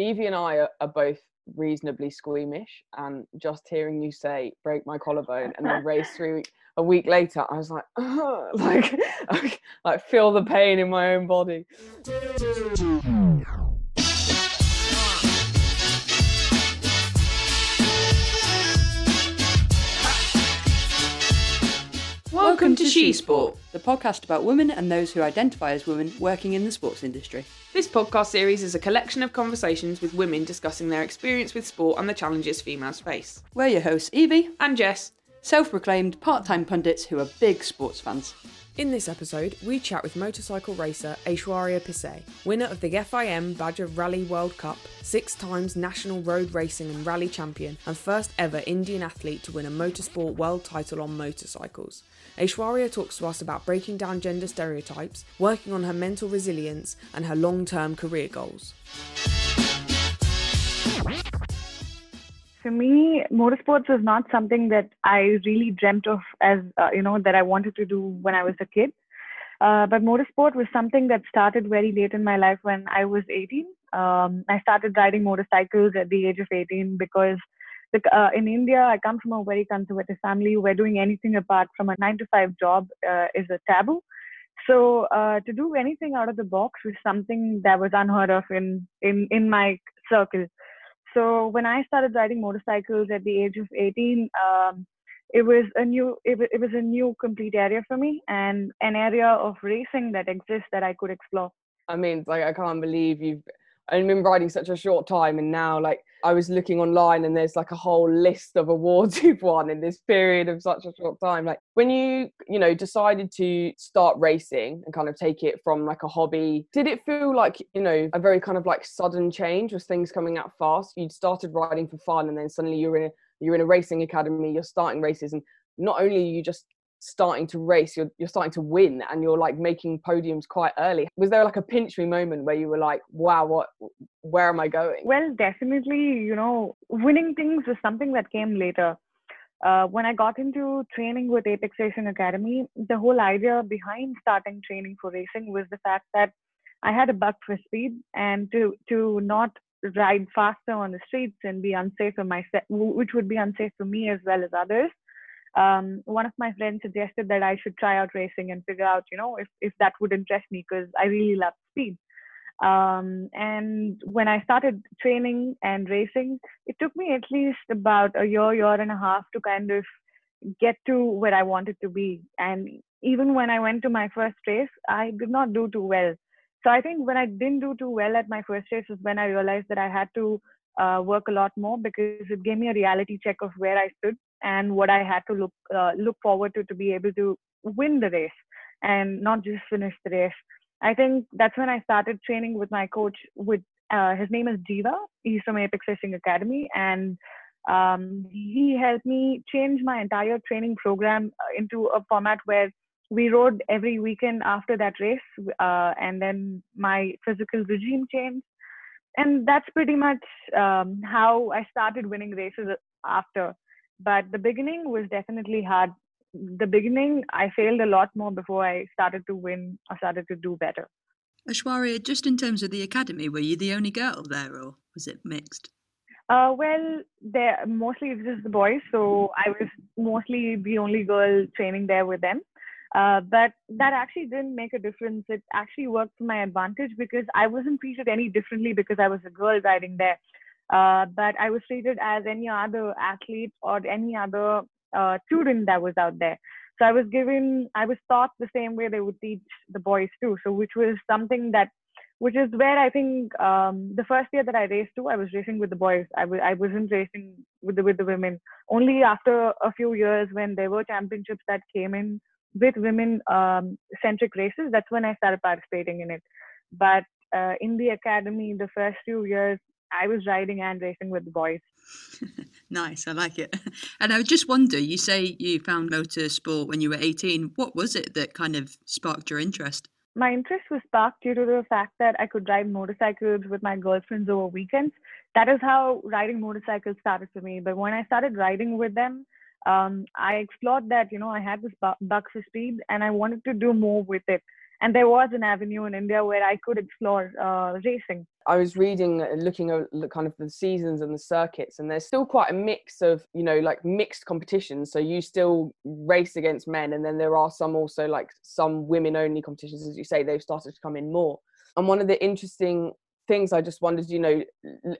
Evie and I are, are both reasonably squeamish, and just hearing you say break my collarbone and then race three a week later, I was like, like, like feel the pain in my own body. Welcome to She Sport, the podcast about women and those who identify as women working in the sports industry. This podcast series is a collection of conversations with women discussing their experience with sport and the challenges females face. We're your hosts, Evie And Jess. self proclaimed part time pundits who are big sports fans. In this episode, we chat with motorcycle racer Aishwarya Pissay, winner of the FIM Baja Rally World Cup, six times national road racing and rally champion, and first ever Indian athlete to win a motorsport world title on motorcycles. Aishwarya talks to us about breaking down gender stereotypes, working on her mental resilience, and her long term career goals. For me, motorsports was not something that I really dreamt of as, uh, you know, that I wanted to do when I was a kid. Uh, but motorsport was something that started very late in my life when I was 18. Um, I started riding motorcycles at the age of 18 because uh, in India, I come from a very conservative family where doing anything apart from a nine to five job uh, is a taboo. So uh, to do anything out of the box was something that was unheard of in in in my circle. So when I started riding motorcycles at the age of 18, um, it was a new it, it was a new complete area for me and an area of racing that exists that I could explore. I mean, like I can't believe you've only been riding such a short time, and now like I was looking online, and there's like a whole list of awards you've won in this period of such a short time. Like when you, you know, decided to start racing and kind of take it from like a hobby, did it feel like you know a very kind of like sudden change? Was things coming out fast? You'd started riding for fun, and then suddenly you're in a you're in a racing academy, you're starting races, and not only are you just starting to race you're, you're starting to win and you're like making podiums quite early was there like a pinch me moment where you were like wow what where am i going Well, definitely, you know, winning things was something that came later. Uh, when I got into training with Apex Racing Academy, the whole idea behind starting training for racing was the fact that I had a buck for speed and to to not ride faster on the streets and be unsafe for myself, which would be unsafe for me as well as others. Um, one of my friends suggested that I should try out racing and figure out, you know, if if that would interest me because I really love speed. Um, and when I started training and racing, it took me at least about a year, year and a half to kind of get to where I wanted to be. And even when I went to my first race, I did not do too well. So I think when I didn't do too well at my first race was when I realized that I had to uh, work a lot more because it gave me a reality check of where I stood and what I had to look uh, look forward to to be able to win the race and not just finish the race. I think that's when I started training with my coach. With uh, his name is Jiva. He's from Apex Racing Academy, and um, he helped me change my entire training program uh, into a format where we rode every weekend after that race, uh, and then my physical regime changed, and that's pretty much um, how I started winning races after. But the beginning was definitely hard. The beginning i failed a lot more before i started to win or started to do better. Aishwarya, just in terms of the academy, were you the only girl there or was it mixed? uh, well there mostly it's just the boys so i was mostly the only girl training there with them. Uh, but that actually didn't make a difference. It actually worked to my advantage because i wasn't treated any differently because i was a girl riding there uh, but i was treated as any other athlete or any other uh, student that was out there. So I was given, I was taught the same way they would teach the boys too. So which was something that, which is where I think um, the first year that I raced too, I was racing with the boys. I w- I wasn't racing with the with the women. Only after a few years when there were championships that came in with women um, centric races, that's when I started participating in it. But uh, in the academy, the first few years, I was riding and racing with the boys. nice, I like it. And I just wonder, you say you found motorsport when you were 18. What was it that kind of sparked your interest? My interest was sparked due to the fact that I could ride motorcycles with my girlfriends over weekends. That is how riding motorcycles started for me. But when I started riding with them, um, I explored that, you know, I had this bu- bug for speed and I wanted to do more with it. And there was an avenue in India where I could explore uh, racing. I was reading, looking at kind of the seasons and the circuits, and there's still quite a mix of, you know, like mixed competitions. So you still race against men, and then there are some also like some women only competitions, as you say, they've started to come in more. And one of the interesting things I just wondered, you know,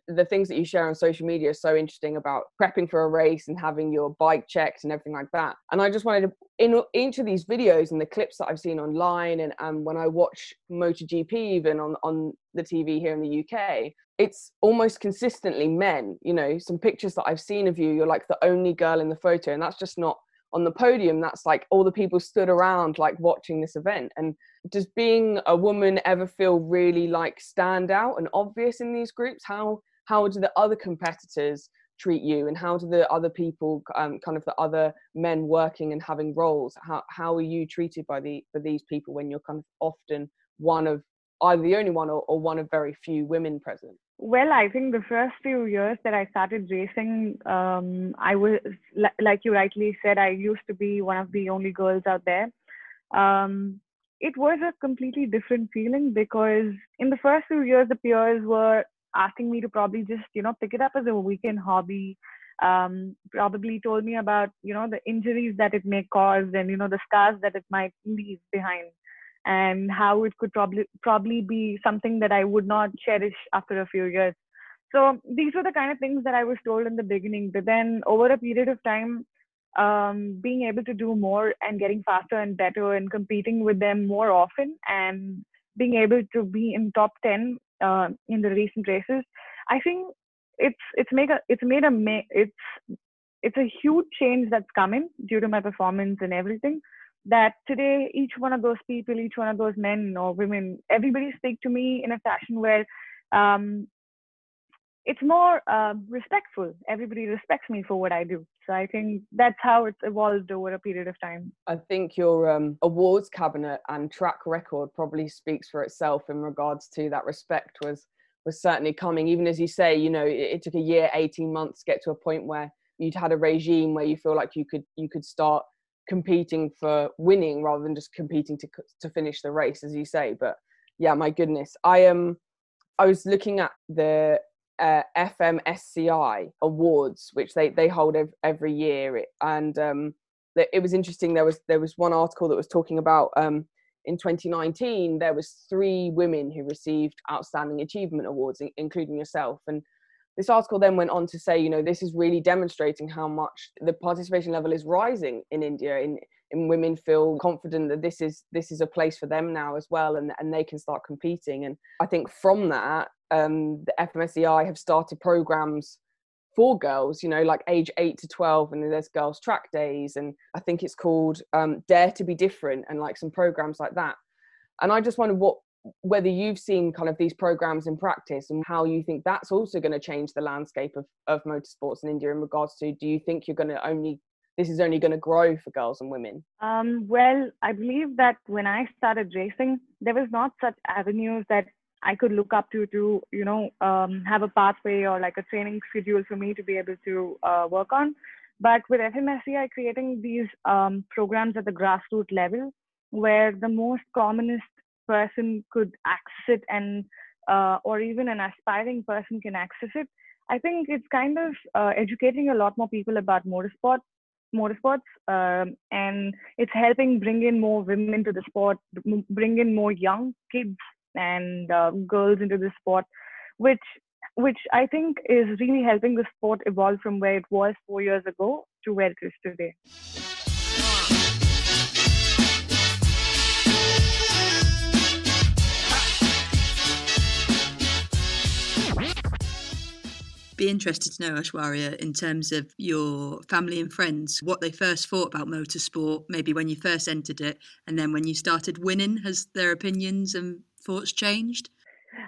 the things that you share on social media are so interesting about prepping for a race and having your bike checked and everything like that. And I just wanted to, in each of these videos and the clips that I've seen online and, and when I watch MotoGP even on, on the TV here in the UK, it's almost consistently men, you know, some pictures that I've seen of you, you're like the only girl in the photo. And that's just not on the podium that's like all the people stood around like watching this event. And does being a woman ever feel really like stand out and obvious in these groups? How how do the other competitors treat you? And how do the other people um, kind of the other men working and having roles? How, how are you treated by the for these people when you're kind of often one of either the only one or, or one of very few women present well, I think the first few years that I started racing, um, I was, like you rightly said, I used to be one of the only girls out there. Um, it was a completely different feeling because in the first few years, the peers were asking me to probably just, you know, pick it up as a weekend hobby. Um, probably told me about, you know, the injuries that it may cause and, you know, the scars that it might leave behind and how it could probably probably be something that I would not cherish after a few years. So these were the kind of things that I was told in the beginning. But then over a period of time, um, being able to do more and getting faster and better and competing with them more often and being able to be in top 10 uh, in the recent races, I think it's it's made a it's made a it's it's a huge change that's coming due to my performance and everything that today each one of those people each one of those men or women everybody speak to me in a fashion where um, it's more uh, respectful. Everybody respects me for what i do. So i think that's how it's evolved over a period of time. I think your um, awards cabinet and track record probably speaks for itself in regards to that respect was was certainly coming. Even as you say you know it, it took a year 18 months to get to a point where you'd had a regime where you feel like you could you could start competing for winning rather than just competing to to finish the race, as you say. But yeah, my goodness, I am. Um, I was looking at the uh, FMSCI awards, which they they hold ev- every year, and um, it was interesting. There was there was one article that was talking about um, in 2019 there was three women who received outstanding achievement awards, including yourself, and this article then went on to say, you know, this is really demonstrating how much the participation level is rising in India. In in women feel confident that this is this is a place for them now as well, and and they can start competing. And I think from that, um, the FMSCI have started programs for girls, you know, like age eight to twelve, and there's girls track days, and I think it's called um, Dare to Be Different, and like some programs like that. And I just wonder what whether you've seen kind of these programs in practice and how you think that's also going to change the landscape of, of motorsports in India in regards to do you think you're going to only this is only going to grow for girls and women? Um, well, I believe that when I started racing, there was not such avenues that I could look up to to you know um, have a pathway or like a training schedule for me to be able to uh, work on. But with FMSCI creating these um, programs at the grassroots level, where the most commonest person could access it and uh, or even an aspiring person can access it. I think it's kind of uh, educating a lot more people about motorsport motorsports um, and it's helping bring in more women to the sport bring in more young kids and uh, girls into the sport which which i think is really helping the sport evolve from where it was four years ago to where it is today be interested to know, Aishwarya, in terms of your family and friends, what they first thought about motorsport, maybe when you first entered it, and then when you started winning, has their opinions and thoughts changed?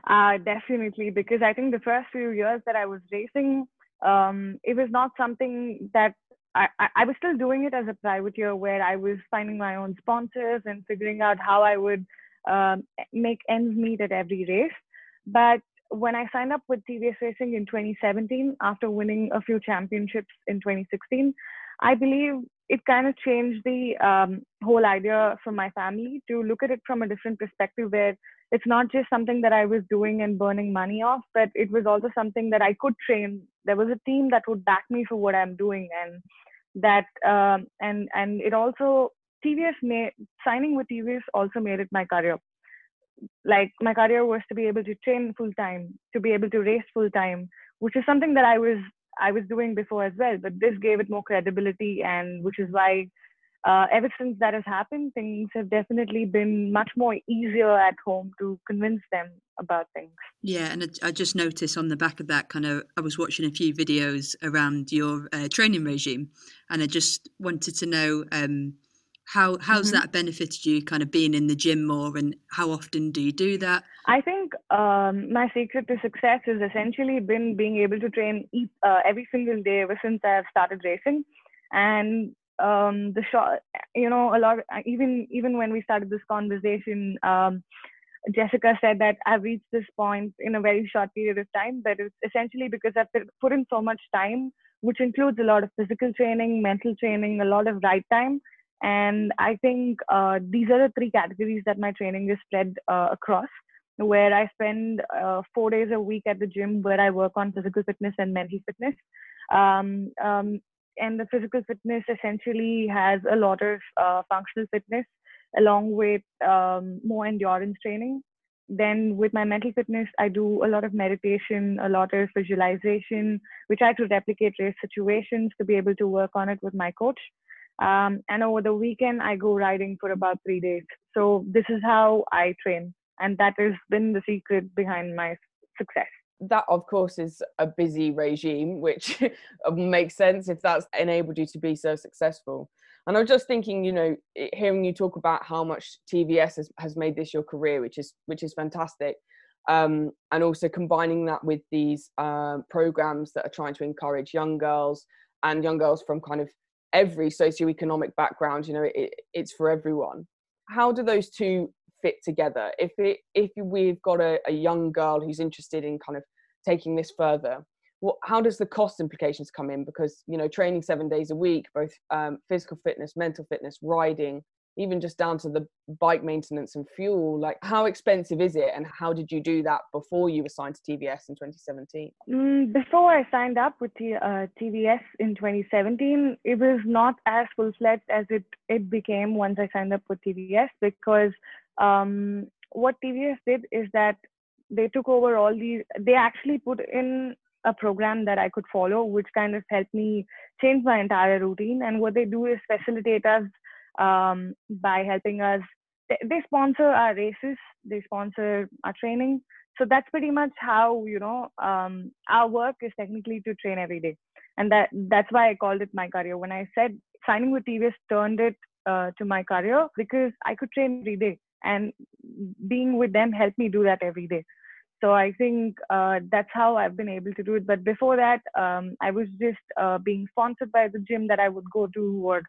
Uh, definitely, because I think the first few years that I was racing, um, it was not something that I, I, was still doing it as a privateer where I was finding my own sponsors and figuring out how I would um, make ends meet at every race. But when I signed up with TVS Racing in 2017 after winning a few championships in 2016, I believe it kind of changed the um, whole idea for my family to look at it from a different perspective where it's not just something that I was doing and burning money off, but it was also something that I could train. There was a team that would back me for what I'm doing, and that um, and and it also TVS made signing with TVS also made it my career. Like my career was to be able to train full time, to be able to race full time, which is something that I was I was doing before as well. But this gave it more credibility, and which is why uh, ever since that has happened, things have definitely been much more easier at home to convince them about things. Yeah, and I just noticed on the back of that kind of, I was watching a few videos around your uh, training regime, and I just wanted to know um, how how's mm-hmm. that benefited you, kind of being in the gym more, and how often do you do that? I think um, my secret to success has essentially been being able to train uh, every single day ever since I've started racing, and um, the shot, you know, a lot, even, even when we started this conversation, um, Jessica said that I've reached this point in a very short period of time, but it's essentially because I've put in so much time, which includes a lot of physical training, mental training, a lot of right time. And I think uh, these are the three categories that my training is spread uh, across, where I spend uh, four days a week at the gym where I work on physical fitness and mental fitness. Um, um, and the physical fitness essentially has a lot of uh, functional fitness along with um, more endurance training. Then with my mental fitness, I do a lot of meditation, a lot of visualization. We try to replicate race situations to be able to work on it with my coach. Um, and over the weekend, I go riding for about three days. So this is how I train, and that has been the secret behind my success that of course is a busy regime which makes sense if that's enabled you to be so successful and i'm just thinking you know hearing you talk about how much tvs has, has made this your career which is which is fantastic um, and also combining that with these uh, programs that are trying to encourage young girls and young girls from kind of every socioeconomic background you know it, it's for everyone. How do those two fit together? If it if we've got a, a young girl who's interested in kind of taking this further what, how does the cost implications come in? Because you know training seven days a week both um, physical fitness mental fitness riding even just down to the bike maintenance and fuel like how expensive is it and how did you do that before you were signed to tvs in 2017 mm, before i signed up with T- uh, tvs in 2017 it was not as full-fledged as it, it became once i signed up with tvs because um, what tvs did is that they took over all these they actually put in a program that i could follow which kind of helped me change my entire routine. And what they do is facilitate us um, by helping us they, sponsor our races they sponsor our training. So that's pretty much how you know um, our work is technically to train every day. And that that's why i called it my career. When i said signing with tvs turned it uh, to my career because i could train every day. And being with them helped me do that every day. So i think uh, that's how i've been able to do it. But before that um, i was just uh, being sponsored by the gym that i would go to or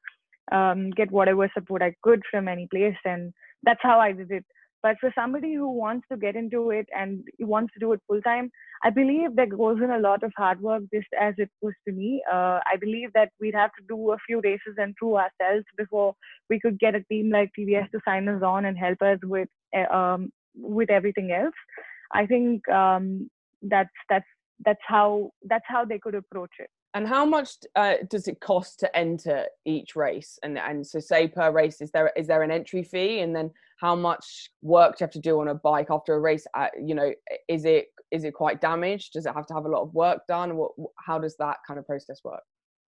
um, get whatever support i could from any place and that's how i did it but for somebody who wants to get into it and wants to do it full time i believe there goes in a lot of hard work just as it was to me. Uh, i believe that we'd have to do a few races and prove ourselves before we could get a team like tvs to sign us on and help us with uh, um, with everything else. I think um, that's that's that's how that's how they could approach it. And how much uh, does it cost to enter each race? And and so say per race, is there is there an entry fee? And then how much work do you have to do on a bike after a race? Uh, you know, is it is it quite damaged? Does it have to have a lot of work done? What how does that kind of process work?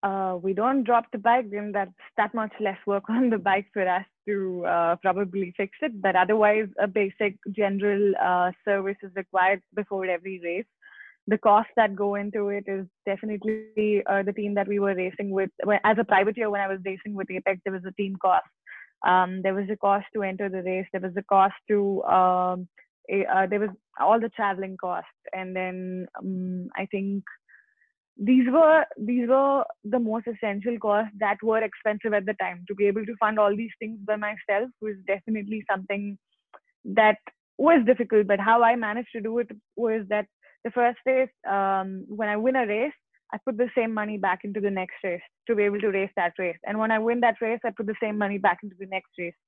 uh, we don't drop the bike, then that's that much less work on the bike for us to uh, probably fix it. But otherwise, a basic general uh, service is required before every race. The costs that go into it is definitely uh, the team that we were racing with. As a privateer, when I was racing with Apex, there was a team cost. Um, there was a cost to enter the race. There was a cost to um, uh, there was all the traveling costs, and then um, I think these were these were the most essential costs that were expensive at the time to be able to fund all these things by myself was definitely something that was difficult but how i managed to do it was that the first race um, when i win a race i put the same money back into the next race to be able to race that race and when i win that race i put the same money back into the next race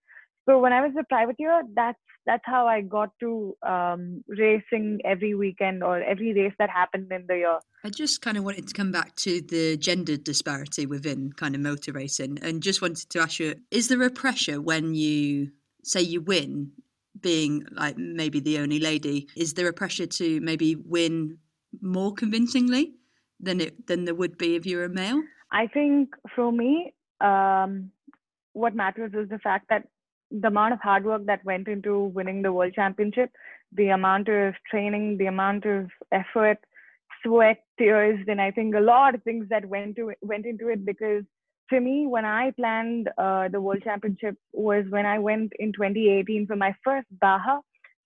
So when I was a privateer, that's that's how I got to um, racing every weekend or every race that happened in the year. I just kind of wanted to come back to the gender disparity within kind of motor racing, and just wanted to ask you: Is there a pressure when you say you win, being like maybe the only lady? Is there a pressure to maybe win more convincingly than it than there would be if you're a male? I think for me, um, what matters is the fact that the amount of hard work that went into winning the world championship, the amount of training, the amount of effort, sweat, tears, and I think a lot of things that went to went into it. Because for me, when I planned uh, the world championship was when I went in 2018 for my first Baja,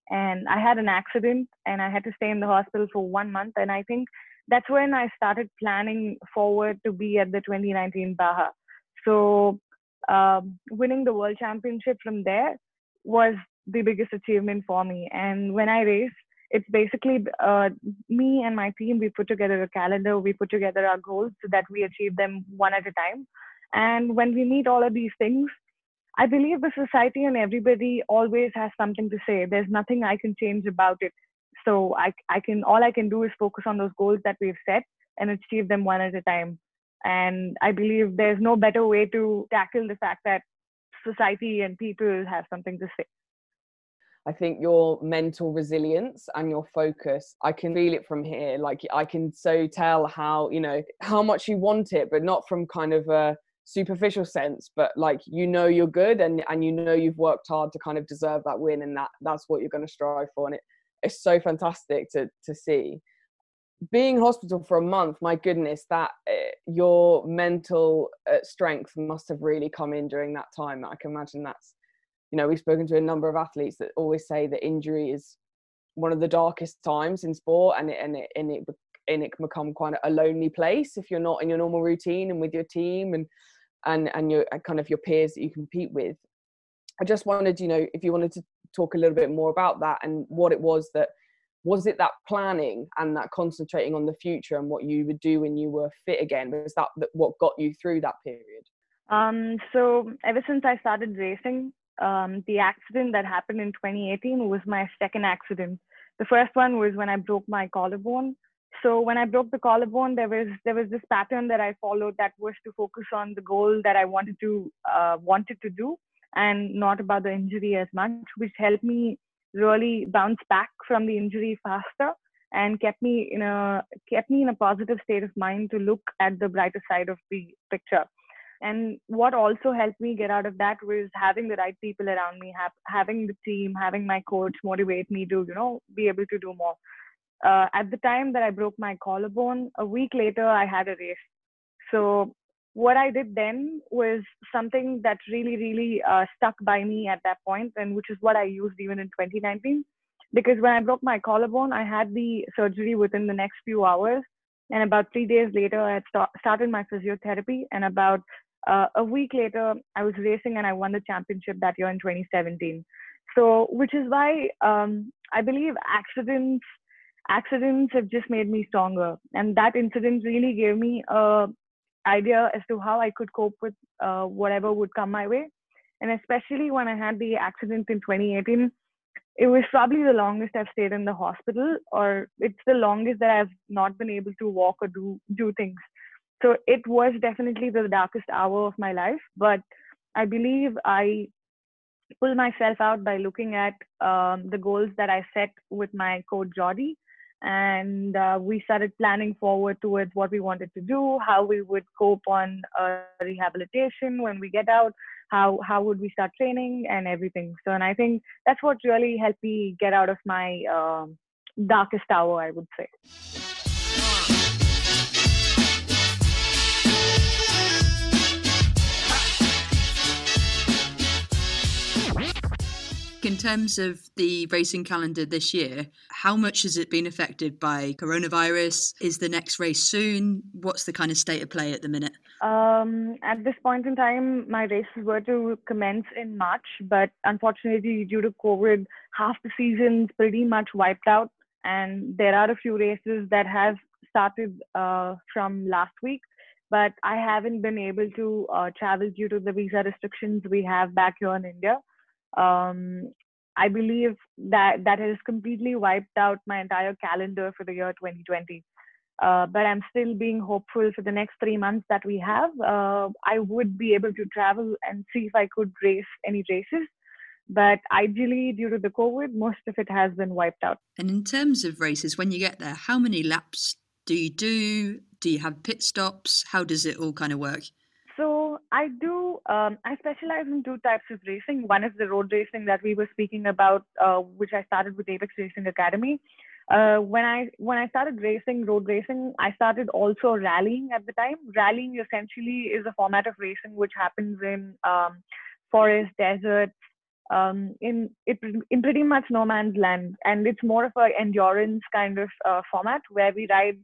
and I had an accident and I had to stay in the hospital for one month. And I think that's when I started planning forward to be at the 2019 Baja. So um, winning the world championship from there was the biggest achievement for me. And when I race, it's basically uh, me and my team. We put together a calendar, we put together our goals so that we achieve them one at a time. And when we meet all of these things, I believe the society and everybody always has something to say. There's nothing I can change about it. So I, I can all I can do is focus on those goals that we've set and achieve them one at a time. And I believe there's no better way to tackle the fact that society and people have something to say. I think your mental resilience and your focus, I can feel it from here. Like I can so tell how, you know, how much you want it, but not from kind of a superficial sense, but like you know you're good and and you know you've worked hard to kind of deserve that win and that that's what you're going to strive for. And it it's so fantastic to to see being hospital for a month my goodness that uh, your mental uh, strength must have really come in during that time i can imagine that's you know we've spoken to a number of athletes that always say that injury is one of the darkest times in sport and it and it and it, and it can become quite a lonely place if you're not in your normal routine and with your team and and and your kind of your peers that you compete with. I just wanted you know if you wanted to talk a little bit more about that and what it was that was it that planning and that concentrating on the future and what you would do when you were fit again? Was that, what got you through that period? Um, so ever since i started racing um, the accident that happened in 2018 was my second accident. The first one was when i broke my collarbone so when i broke the collarbone there was there was this pattern that i followed that was to focus on the goal that i wanted to uh, wanted to do and not about the injury as much which helped me really bounce back from the injury faster and kept me in a kept me in a positive state of mind to look at the brighter side of the picture. And what also helped me get out of that was having the right people around me have, having the team having my coach motivate me to you know be able to do more uh, at the time that i broke my collarbone a week later i had a race so what I did then was something that really, really uh, stuck by me at that point, and which is what I used even in 2019. Because when I broke my collarbone, I had the surgery within the next few hours, and about three days later, I had st- started my physiotherapy, and about uh, a week later, I was racing and I won the championship that year in 2017. So, which is why um, I believe accidents accidents have just made me stronger, and that incident really gave me a idea as to how I could cope with uh, whatever would come my way. And especially when I had the accident in 2018, it was probably the longest I've stayed in the hospital, or it's the longest that I've not been able to walk or do do things. So it was definitely the darkest hour of my life. But I believe I pulled myself out by looking at um, the goals that I set with my coach Jordi and uh, we started planning forward towards what we wanted to do how we would cope on uh, rehabilitation when we get out how how would we start training and everything. So and i think that's what really helped me get out of my uh, darkest hour i would say in terms of the racing calendar this year, how much has it been affected by coronavirus? Is the next race soon? What's the kind of state of play at the minute? Um, at this point in time, my races were to commence in March, but unfortunately, due to COVID, half the season's pretty much wiped out. And there are a few races that have started uh, from last week, but I haven't been able to uh, travel due to the visa restrictions we have back here in India. Um, I believe that that has completely wiped out my entire calendar for the year 2020. Uh, but I'm still being hopeful for the next three months that we have. Uh, I would be able to travel and see if I could race any races. But ideally, due to the COVID, most of it has been wiped out. And in terms of races, when you get there, how many laps do you do? Do you have pit stops? How does it all kind of work? I do. Um, I specialize in two types of racing. One is the road racing that we were speaking about, uh, which I started with Apex Racing Academy. Uh, when I when I started racing road racing, I started also rallying at the time. Rallying essentially is a format of racing which happens in um, forest, deserts, um, in it, in pretty much no man's land, and it's more of an endurance kind of uh, format where we ride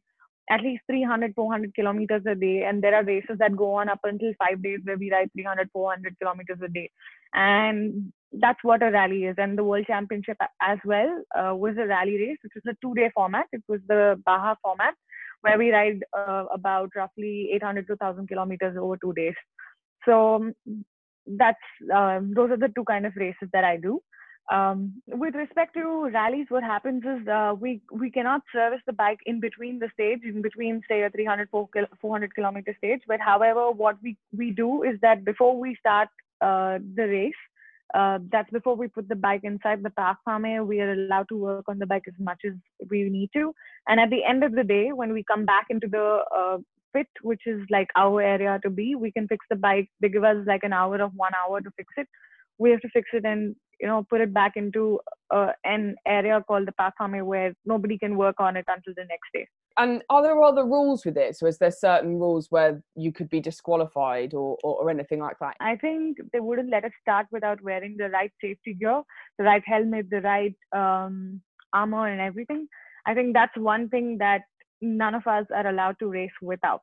at least 300 400 kilometers a day. And there are races that go on up until five days where we ride 300 400 kilometers a day. And that's what a rally is. And the world championship as well uh, was a rally race. Which was a two day format. It was the baja format where we ride uh, about roughly 800 to 1000 kilometers over two days. So that's um, those are the two kind of races that i do um, with respect to rallies, what happens is uh, we we cannot service the bike in between the stage, in between say a 300 400 kilometer stage. But however, what we we do is that before we start uh, the race, uh, that's before we put the bike inside the parc fermé. We are allowed to work on the bike as much as we need to. And at the end of the day, when we come back into the uh, pit, which is like our area to be, we can fix the bike. They give us like an hour of one hour to fix it. We have to fix it and you know put it back into uh, an area called the fermé where nobody can work on it until the next day. And are there other rules with it? So is there certain rules where you could be disqualified or, or, or anything like that? I think they wouldn't let us start without wearing the right safety gear the right helmet the right um, armor and everything. I think that's one thing that none of us are allowed to race without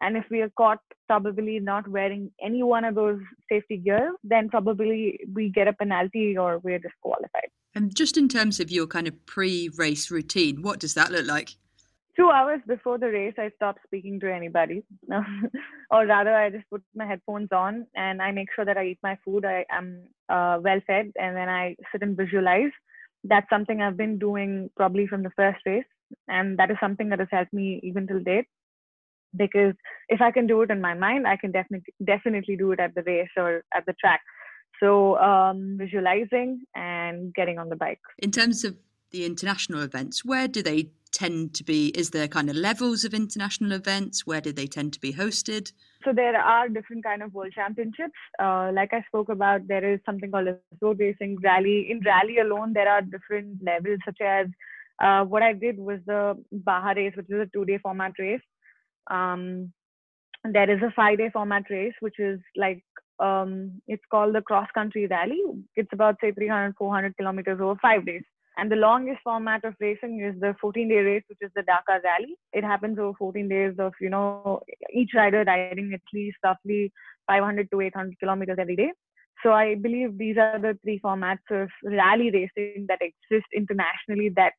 and if we are caught probably not wearing any one of those safety gear, then probably we get a penalty or we're disqualified. And just in terms of your kind of pre race routine, what does that look like? Two hours before the race, I stop speaking to anybody. or rather, I just put my headphones on and I make sure that I eat my food. I am uh, well fed and then I sit and visualize. That's something I've been doing probably from the first race. And that is something that has helped me even till date because if I can do it in my mind, I can definitely definitely do it at the race or at the track. So um, visualizing and getting on the bike. In terms of the international events, where do they tend to be? Is there kind of levels of international events? Where do they tend to be hosted? So there are different kind of world championships. Uh, like I spoke about, there is something called a road racing rally. In rally alone, there are different levels, such as uh, what I did was the Baja race, which is a two-day format race. Um, there is a five day format race, which is like um, it's called the cross country rally. It's about say 300, 400 kilometers over five days. And the longest format of racing is the 14 day race, which is the Dakar Rally. It happens over 14 days of, you know, each rider riding at least roughly 500 to 800 kilometers every day. So I believe these are the three formats of rally racing that exist internationally that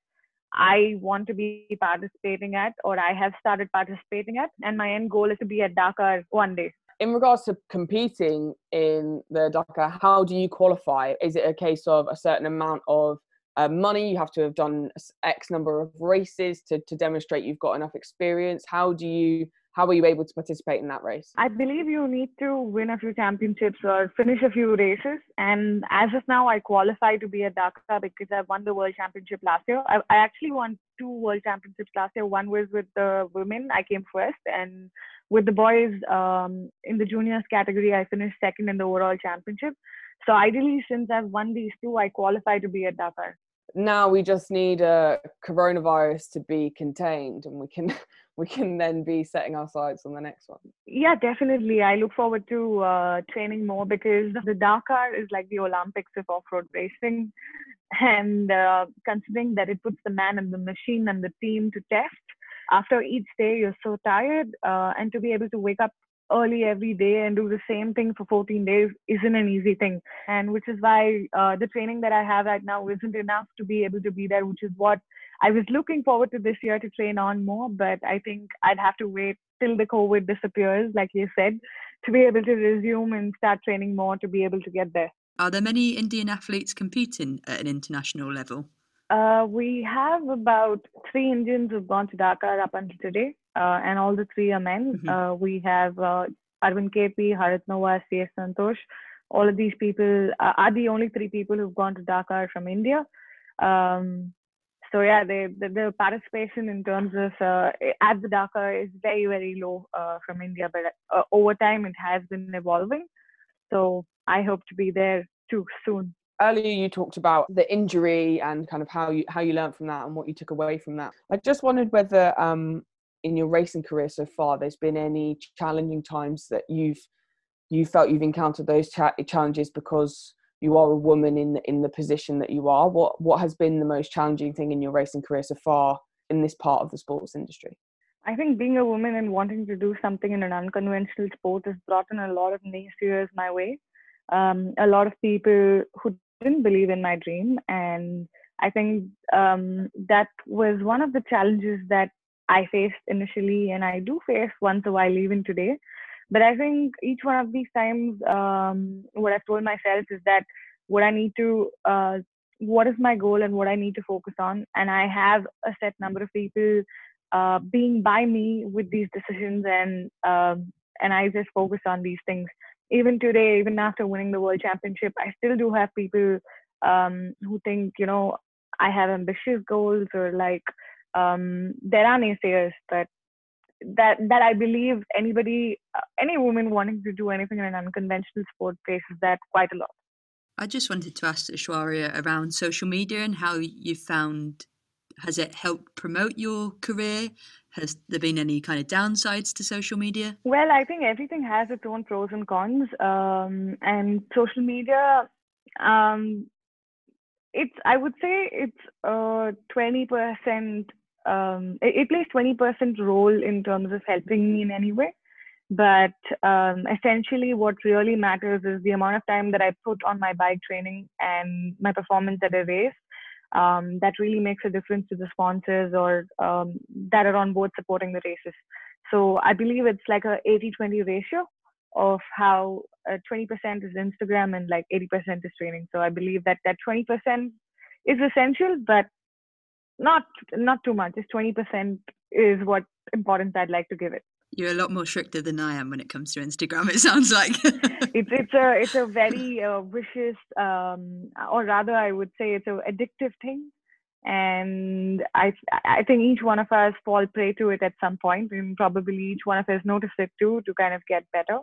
I want to be participating at or I have started participating at. And my end goal is to be at Dakar one day. In regards to competing in the Dakar, how do you qualify? Is it a case of a certain amount of uh, money? You have to have done X number of races to, to demonstrate you've got enough experience. How do you how were you able to participate in that race? I believe you need to win a few championships or finish a few races. And as of now, I qualify to be a Dakar because I won the world championship last year. I, I actually won two world championships last year. One was with the women, I came first, and with the boys um, in the juniors category, I finished second in the overall championship. So ideally, since I've won these two, I qualify to be a Dakar now we just need a coronavirus to be contained and we can we can then be setting our sights on the next one. Yeah definitely. I look forward to uh, training more because the dakar is like the olympics of off-road racing. And uh, considering that it puts the man and the machine and the team to test after each day you're so tired uh, and to be able to wake up early every day and do the same thing for 14 days isn't an easy thing. And which is why uh, the training that i have right now isn't enough to be able to be there which is what i was looking forward to this year to train on more but i think i'd have to wait till the covid disappears like you said to be able to resume and start training more to be able to get there Are there many Indian athletes competing at an international level? Uh, we have about three Indians who've gone to Dakar up until today, uh, and all the three are men. Mhm. Uh, we have uh, Arvind KP, Harith Noah, CS Santosh. All of these people uh, are the only three people who've gone to Dakar from India. Um, so yeah, the, the participation in terms of uh, at the Dakar is very very low uh, from India, but uh, over time it has been evolving. So I hope to be there too soon. earlier you talked about the injury and kind of how you how you learned from that and what you took away from that i just wondered whether um in your racing career so far there's been any challenging times that you've you felt you've encountered those cha- challenges because you are a woman in the, in the position that you are what what has been the most challenging thing in your racing career so far in this part of the sports industry I think being a woman and wanting to do something in an unconventional sport has brought in a lot of naysayers my way. Um, a lot of people who didn't believe in my dream. And I think um, that was one of the challenges that I faced initially, and I do face once a while even today. But I think each one of these times, um, what I've told myself is that what I need to, uh, what is my goal and what I need to focus on. And I have a set number of people uh, being by me with these decisions and um, and I just focus on these things. Even today, even after winning the world championship, I still do have people um, who think you know I have ambitious goals or like um, there are naysayers, but that that I believe anybody, uh, any woman wanting to do anything in an unconventional sport faces that quite a lot. I just wanted to ask Aishwarya around social media and how you found has it helped promote your career? Has there been any kind of downsides to social media? Well, I think everything has its own pros and cons, um, and social media. Um, it's I would say it's uh twenty percent. Um, it, it plays twenty percent role in terms of helping me in any way, but um, essentially, what really matters is the amount of time that I put on my bike training and my performance at a race um, that really makes a difference to the sponsors or um, that are on board supporting the races. So I believe it's like a 80-20 ratio of how uh, 20% is Instagram and like 80% is training. So I believe that that 20% is essential, but not not too much. Just 20% is what importance I'd like to give it. You're a lot more stricter than I am when it comes to Instagram. It sounds like it's it's a it's a very uh, vicious, um, or rather, I would say it's a addictive thing, and I I think each one of us fall prey to it at some point, and probably each one of us notice it too to kind of get better,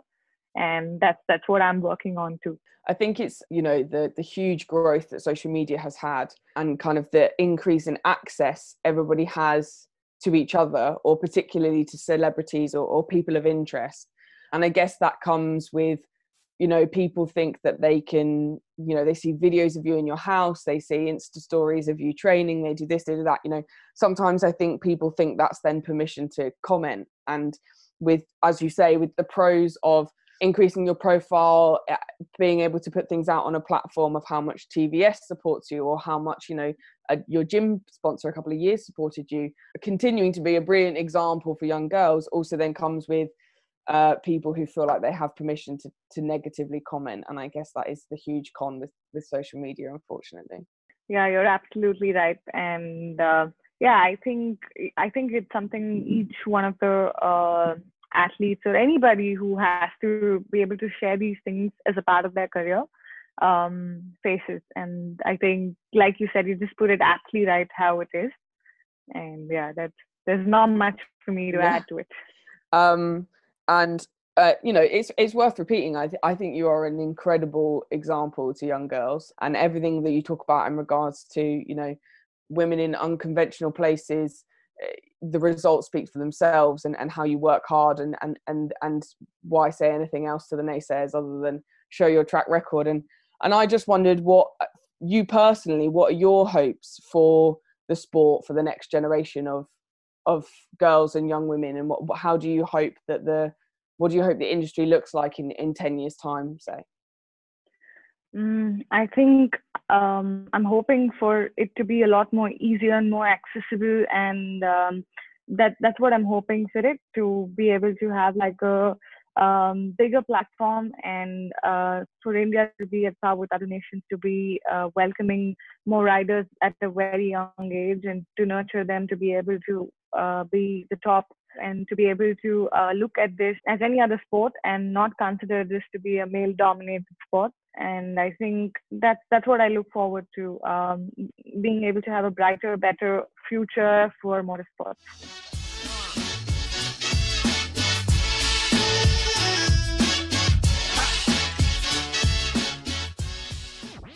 and that's that's what I'm working on too. I think it's you know the the huge growth that social media has had and kind of the increase in access everybody has to each other or particularly to celebrities or, or people of interest. And i guess that comes with you know people think that they can you know they see videos of you in your house they see insta stories of you training they do this they do that you know. Sometimes i think people think that's then permission to comment. And with as you say with the pros of increasing your profile eh, being able to put things out on a platform of how much tvs supports you or how much you know a, your gym sponsor a couple of years supported you. Continuing to be a brilliant example for young girls also then comes with uh, people who feel like they have permission to, to negatively comment and i guess that is the huge con with, with social media unfortunately. Yeah you're absolutely right and uh, yeah i think i think it's something each one of the uh, athletes or anybody who has to be able to share these things as a part of their career um, faces. And I think, like you said, you just put it aptly right how it is. And yeah, that's there's not much for me to Yeah. add to it. um, and uh, you know it's it's worth repeating I, th- I think you are an incredible example to young girls and everything that you talk about in regards to you know women in unconventional places the results speak for themselves and, and how you work hard and, and and and why say anything else to the naysayers other than show your track record. And and i just wondered what uh, you personally what are your hopes for the sport for the next generation of of girls and young women? And what how do you hope that the what do you hope the industry looks like in in 10 years time say Mm, I think um, I'm hoping for it to be a lot more easier and more accessible, and um, that that's what I'm hoping for it to be able to have like a um, bigger platform and uh, for India to be at par with other nations, to be uh, welcoming more riders at a very young age and to nurture them to be able to uh, be the top and to be able to uh, look at this as any other sport and not consider this to be a male dominated sport and i think that's that's what i look forward to um, being able to have a brighter better future for motorsports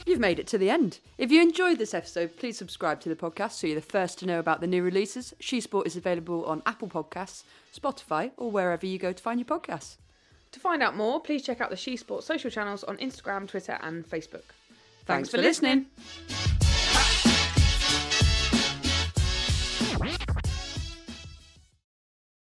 You've made it to the end. If you enjoyed this episode, please subscribe to the podcast so you're the first to know about the new releases. She Sport is available on Apple Podcasts, Spotify, or wherever you go to find your podcasts. To find out more, please check out the She Sport social channels on Instagram, Twitter, and Facebook. Thanks, for listening.